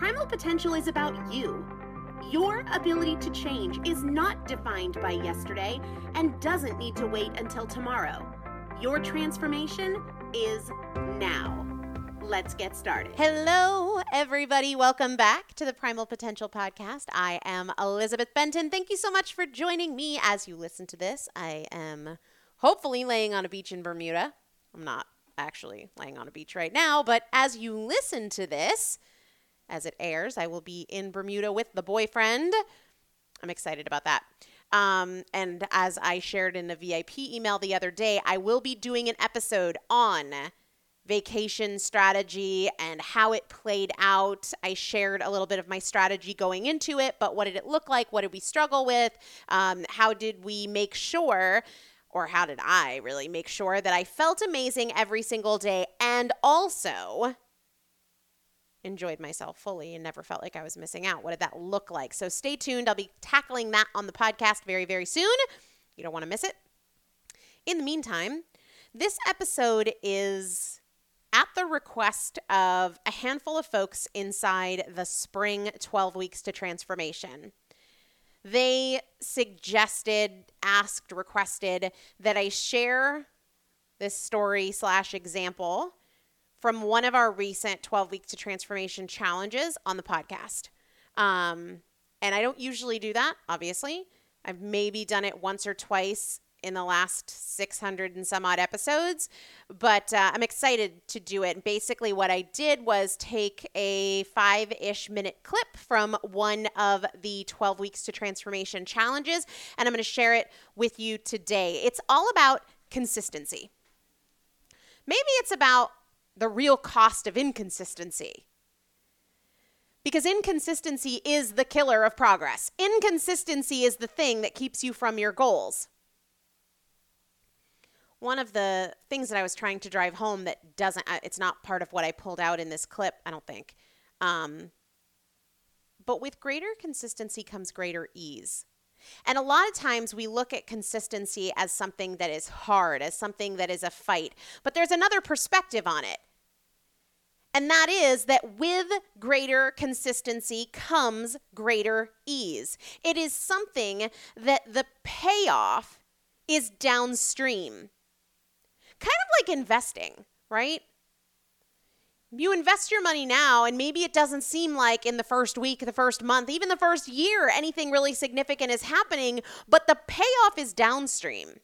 Primal potential is about you. Your ability to change is not defined by yesterday and doesn't need to wait until tomorrow. Your transformation is now. Let's get started. Hello, everybody. Welcome back to the Primal Potential Podcast. I am Elizabeth Benton. Thank you so much for joining me as you listen to this. I am hopefully laying on a beach in Bermuda. I'm not actually laying on a beach right now, but as you listen to this, as it airs. I will be in Bermuda with the boyfriend. I'm excited about that. Um, and as I shared in the VIP email the other day, I will be doing an episode on vacation strategy and how it played out. I shared a little bit of my strategy going into it, but what did it look like? What did we struggle with? Um, how did we make sure? Or how did I really make sure that I felt amazing every single day and also enjoyed myself fully and never felt like I was missing out. What did that look like? So stay tuned. I'll be tackling that on the podcast very, very soon. You don't want to miss it. In the meantime, this episode is at the request of a handful of folks inside the spring 12 weeks to transformation. They suggested, asked, requested that I share this story slash example from one of our recent 12 weeks to transformation challenges on the podcast. Um, and I don't usually do that, obviously. I've maybe done it once or twice in the last 600 and some odd episodes, but uh, I'm excited to do it. Basically, what I did was take a five ish minute clip from one of the 12 weeks to transformation challenges, and I'm going to share it with you today. It's all about consistency. Maybe it's about the real cost of inconsistency. Because inconsistency is the killer of progress. Inconsistency is the thing that keeps you from your goals. One of the things that I was trying to drive home that doesn't, uh, it's not part of what I pulled out in this clip, I don't think. Um, but with greater consistency comes greater ease. And a lot of times we look at consistency as something that is hard, as something that is a fight. But there's another perspective on it. And that is that with greater consistency comes greater ease. It is something that the payoff is downstream. Kind of like investing, right? You invest your money now, and maybe it doesn't seem like in the first week, the first month, even the first year, anything really significant is happening, but the payoff is downstream.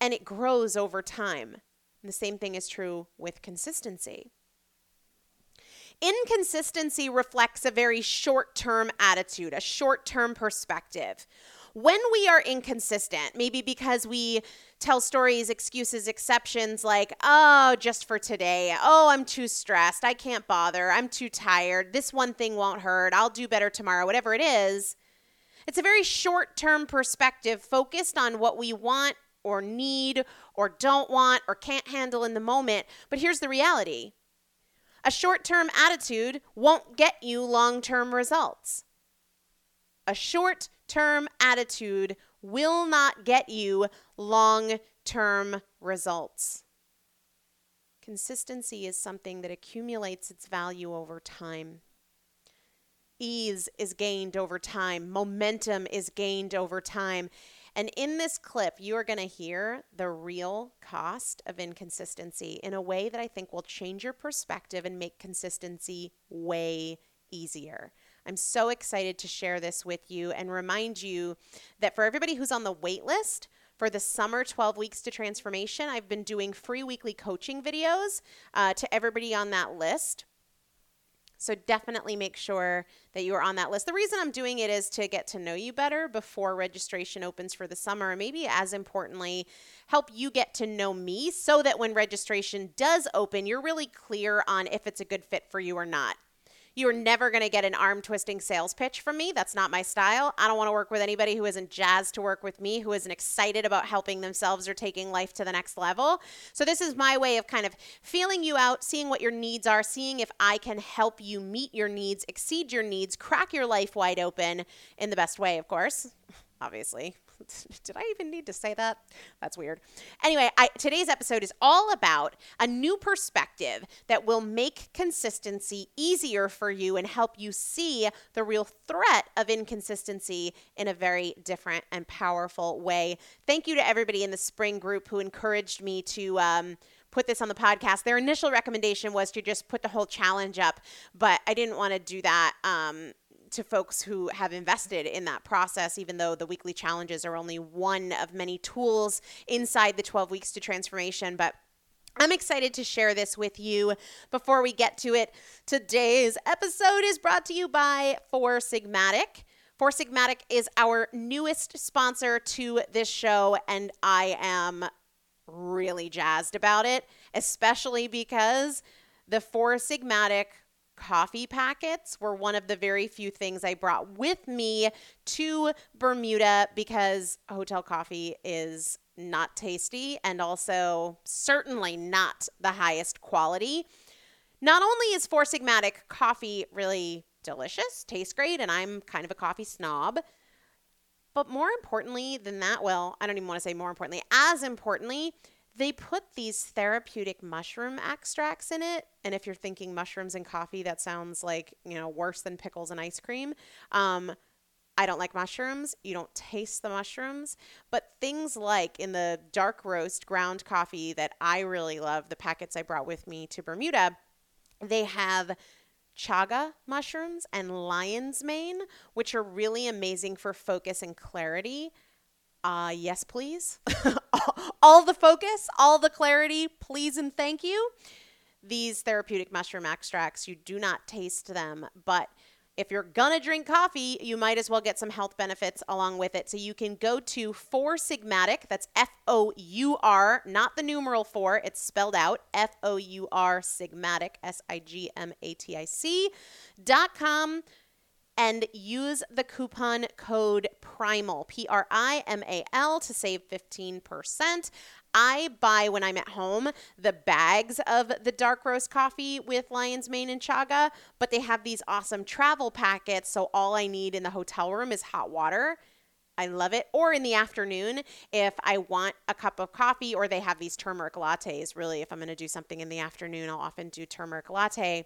And it grows over time. And the same thing is true with consistency. Inconsistency reflects a very short term attitude, a short term perspective. When we are inconsistent, maybe because we tell stories, excuses, exceptions like, oh, just for today. Oh, I'm too stressed. I can't bother. I'm too tired. This one thing won't hurt. I'll do better tomorrow, whatever it is. It's a very short term perspective focused on what we want or need or don't want or can't handle in the moment. But here's the reality a short term attitude won't get you long term results. A short term attitude will not get you long term results. Consistency is something that accumulates its value over time. Ease is gained over time. Momentum is gained over time. And in this clip, you are going to hear the real cost of inconsistency in a way that I think will change your perspective and make consistency way easier. I'm so excited to share this with you and remind you that for everybody who's on the wait list, for the summer 12 weeks to transformation, I've been doing free weekly coaching videos uh, to everybody on that list. So definitely make sure that you are on that list. The reason I'm doing it is to get to know you better before registration opens for the summer. And maybe as importantly, help you get to know me so that when registration does open, you're really clear on if it's a good fit for you or not. You're never going to get an arm twisting sales pitch from me. That's not my style. I don't want to work with anybody who isn't jazzed to work with me, who isn't excited about helping themselves or taking life to the next level. So, this is my way of kind of feeling you out, seeing what your needs are, seeing if I can help you meet your needs, exceed your needs, crack your life wide open in the best way, of course. Obviously, Did I even need to say that? That's weird. Anyway, I, today's episode is all about a new perspective that will make consistency easier for you and help you see the real threat of inconsistency in a very different and powerful way. Thank you to everybody in the spring group who encouraged me to. Um, put this on the podcast. Their initial recommendation was to just put the whole challenge up, but I didn't want to do that. Um, to folks who have invested in that process, even though the weekly challenges are only one of many tools inside the 12 weeks to transformation. But I'm excited to share this with you. Before we get to it, today's episode is brought to you by Four Sigmatic. Four Sigmatic is our newest sponsor to this show, and I am really jazzed about it, especially because the Four Sigmatic coffee packets were one of the very few things I brought with me to Bermuda because hotel coffee is not tasty and also certainly not the highest quality. Not only is Four Sigmatic coffee really delicious, tastes great, and I'm kind of a coffee snob, but more importantly than that, well, I don't even want to say more importantly, as importantly, they put these therapeutic mushroom extracts in it. And if you're thinking mushrooms and coffee, that sounds like, you know, worse than pickles and ice cream. Um, I don't like mushrooms. You don't taste the mushrooms. But things like in the dark roast ground coffee that I really love, the packets I brought with me to Bermuda, they have chaga mushrooms and lion's mane, which are really amazing for focus and clarity. Uh, yes, please. all the focus, all the clarity, please and thank you. These therapeutic mushroom extracts, you do not taste them, but if you're gonna drink coffee, you might as well get some health benefits along with it. So you can go to Four Sigmatic, that's F O U R, not the numeral four, it's spelled out F O U R Sigmatic, S I G M A T I C dot com and use the coupon code PRIMAL, P R I M A L, to save 15%. I buy when I'm at home the bags of the dark roast coffee with lion's mane and chaga, but they have these awesome travel packets. So all I need in the hotel room is hot water. I love it. Or in the afternoon, if I want a cup of coffee, or they have these turmeric lattes. Really, if I'm going to do something in the afternoon, I'll often do turmeric latte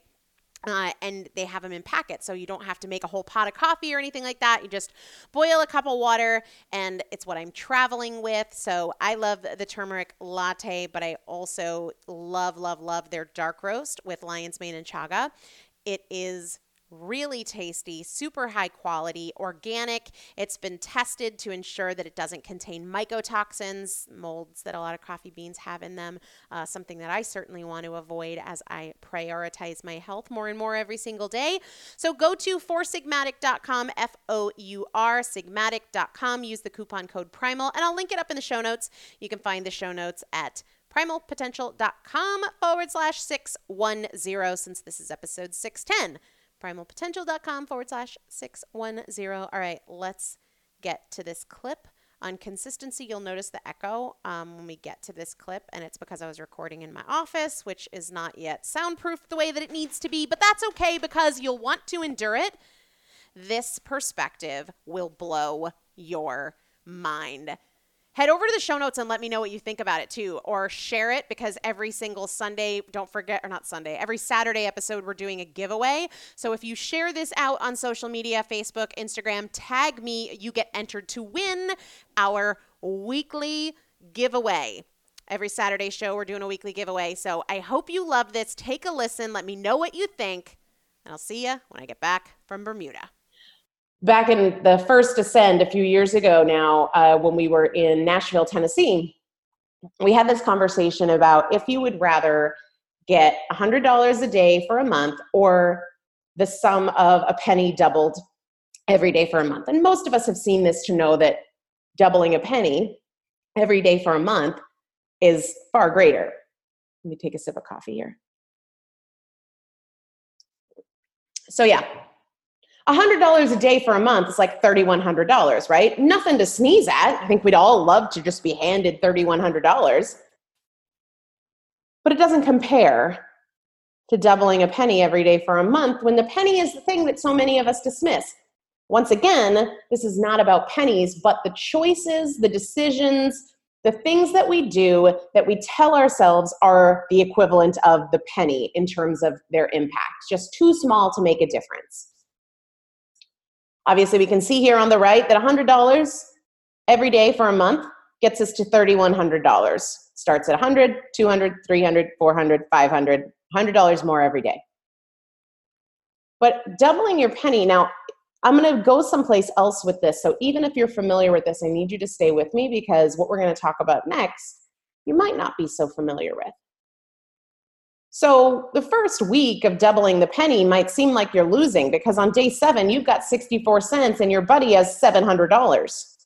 uh, and they have them in packets. So you don't have to make a whole pot of coffee or anything like that. You just boil a cup of water, and it's what I'm traveling with. So I love the turmeric latte, but I also love, love, love their dark roast with lion's mane and chaga. It is really tasty, super high quality, organic. It's been tested to ensure that it doesn't contain mycotoxins, molds that a lot of coffee beans have in them, uh, something that I certainly want to avoid as I prioritize my health more and more every single day. So go to foursigmatic.com, F O U R, sigmatic.com, use the coupon code PRIMAL, and I'll link it up in the show notes. You can find the show notes at primalpotential.com forward slash 610 since this is episode 610 primalpotential.com forward slash 610. All right, let's get to this clip. On consistency, you'll notice the echo um, when we get to this clip, and it's because I was recording in my office, which is not yet soundproof the way that it needs to be, but that's okay because you'll want to endure it. This perspective will blow your mind head over to the show notes and let me know what you think about it too or share it because every single sunday don't forget or not sunday every saturday episode we're doing a giveaway. So if you share this out on social media facebook instagram tag me you get entered to win our weekly giveaway. Every saturday show we're doing a weekly giveaway. So i hope you love this. Take a listen. Let me know what you think and i'll see you when i get back from bermuda back in the first ascend a few years ago now, uh, when we were in Nashville, Tennessee, we had this conversation about if you would rather get $100 a day for a month or the sum of a penny doubled every day for a month. And most of us have seen this to know that doubling a penny every day for a month is far greater. Let me take a sip of coffee here. So, yeah, $100 a day for a month is like $3,100, right? Nothing to sneeze at. I think we'd all love to just be handed $3,100. But it doesn't compare to doubling a penny every day for a month when the penny is the thing that so many of us dismiss. Once again, this is not about pennies, but the choices, the decisions, the things that we do that we tell ourselves are the equivalent of the penny in terms of their impact, just too small to make a difference. Obviously, we can see here on the right that $100 every day for a month gets us to $3,100. Starts at 100, 200, 300, 400, 500, $100 more every day. But doubling your penny, now I'm going to go someplace else with this. So even if you're familiar with this, I need you to stay with me because what we're going to talk about next, you might not be so familiar with. So the first week of doubling the penny might seem like you're losing because on day seven, you've got 64 cents and your buddy has $700.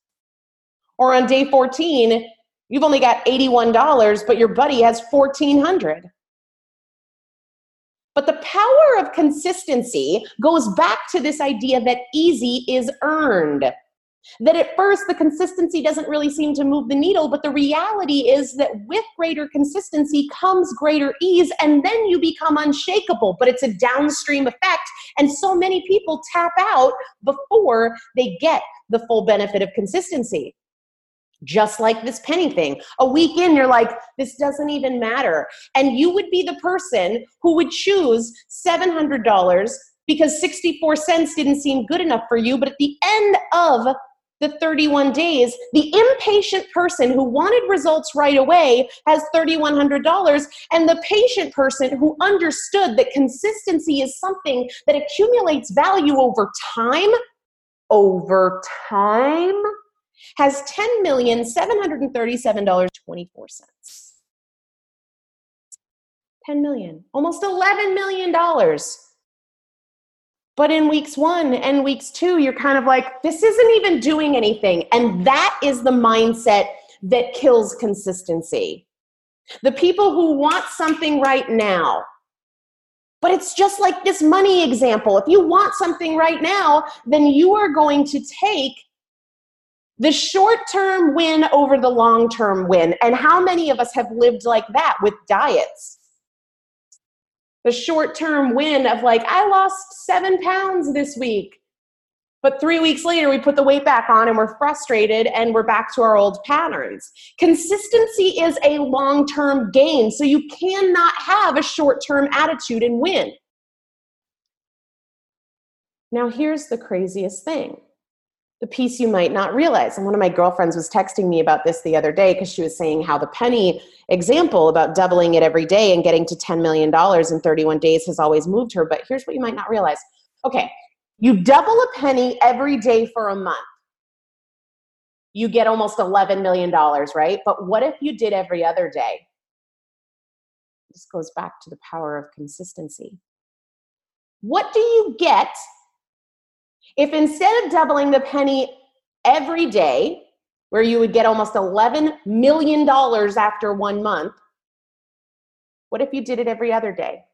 Or on day 14, you've only got $81, but your buddy has 1400 but the power of consistency goes back to this idea that easy is earned. That at first the consistency doesn't really seem to move the needle, but the reality is that with greater consistency comes greater ease, and then you become unshakable. But it's a downstream effect, and so many people tap out before they get the full benefit of consistency just like this penny thing. A week in, you're like, this doesn't even matter. And you would be the person who would choose $700 because 64 cents didn't seem good enough for you. But at the end of the 31 days, the impatient person who wanted results right away has $3,100, and the patient person who understood that consistency is something that accumulates value over time, over time, has $10,737.24. 10 million, almost 11 million dollars. But in weeks 1 and weeks 2, you're kind of like this isn't even doing anything. And that is the mindset that kills consistency. The people who want something right now, but it's just like this money example. If you want something right now, then you are going to take the short term win over the long term win. And how many of us have lived like that with diets? The short term win of like, I lost seven pounds this week. But three weeks later, we put the weight back on and we're frustrated and we're back to our old patterns. Consistency is a long term gain, so you cannot have a short term attitude and win. Now, here's the craziest thing the piece you might not realize. And one of my girlfriends was texting me about this the other day because she was saying how the penny example about doubling it every day and getting to $10 million in 31 days has always moved her. But here's what you might not realize okay, you double a penny every day for a month. You get almost $11 million, right? But what if you did every other day? This goes back to the power of consistency. What do you get if instead of doubling the penny every day, where you would get almost $11 million after one month, what if you did it every other day?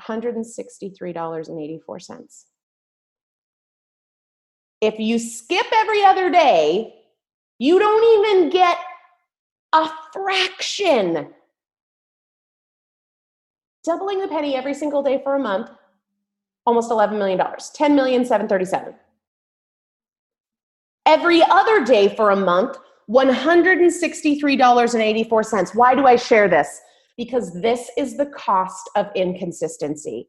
$163.84. If you skip every other day, you don't even get a fraction. Doubling the penny every single day for a month almost $11 million, 10 million 737. Every other day for a month, $163.84. Why do I share this? Because this is the cost of inconsistency.